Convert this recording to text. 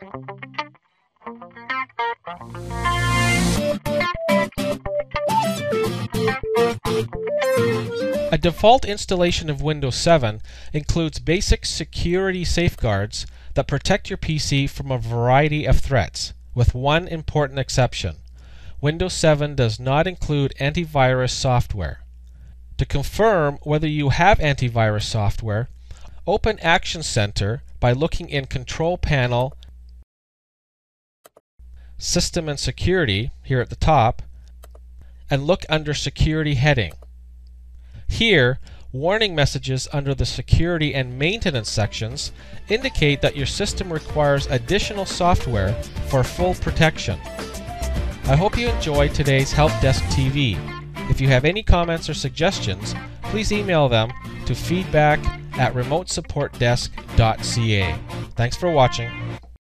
A default installation of Windows 7 includes basic security safeguards that protect your PC from a variety of threats, with one important exception. Windows 7 does not include antivirus software. To confirm whether you have antivirus software, open Action Center by looking in Control Panel, System and Security here at the top, and look under Security heading. Here, warning messages under the Security and Maintenance sections indicate that your system requires additional software for full protection. I hope you enjoyed today's Help Desk TV. If you have any comments or suggestions, please email them to feedback at remotesupportdesk.ca. Thanks for watching.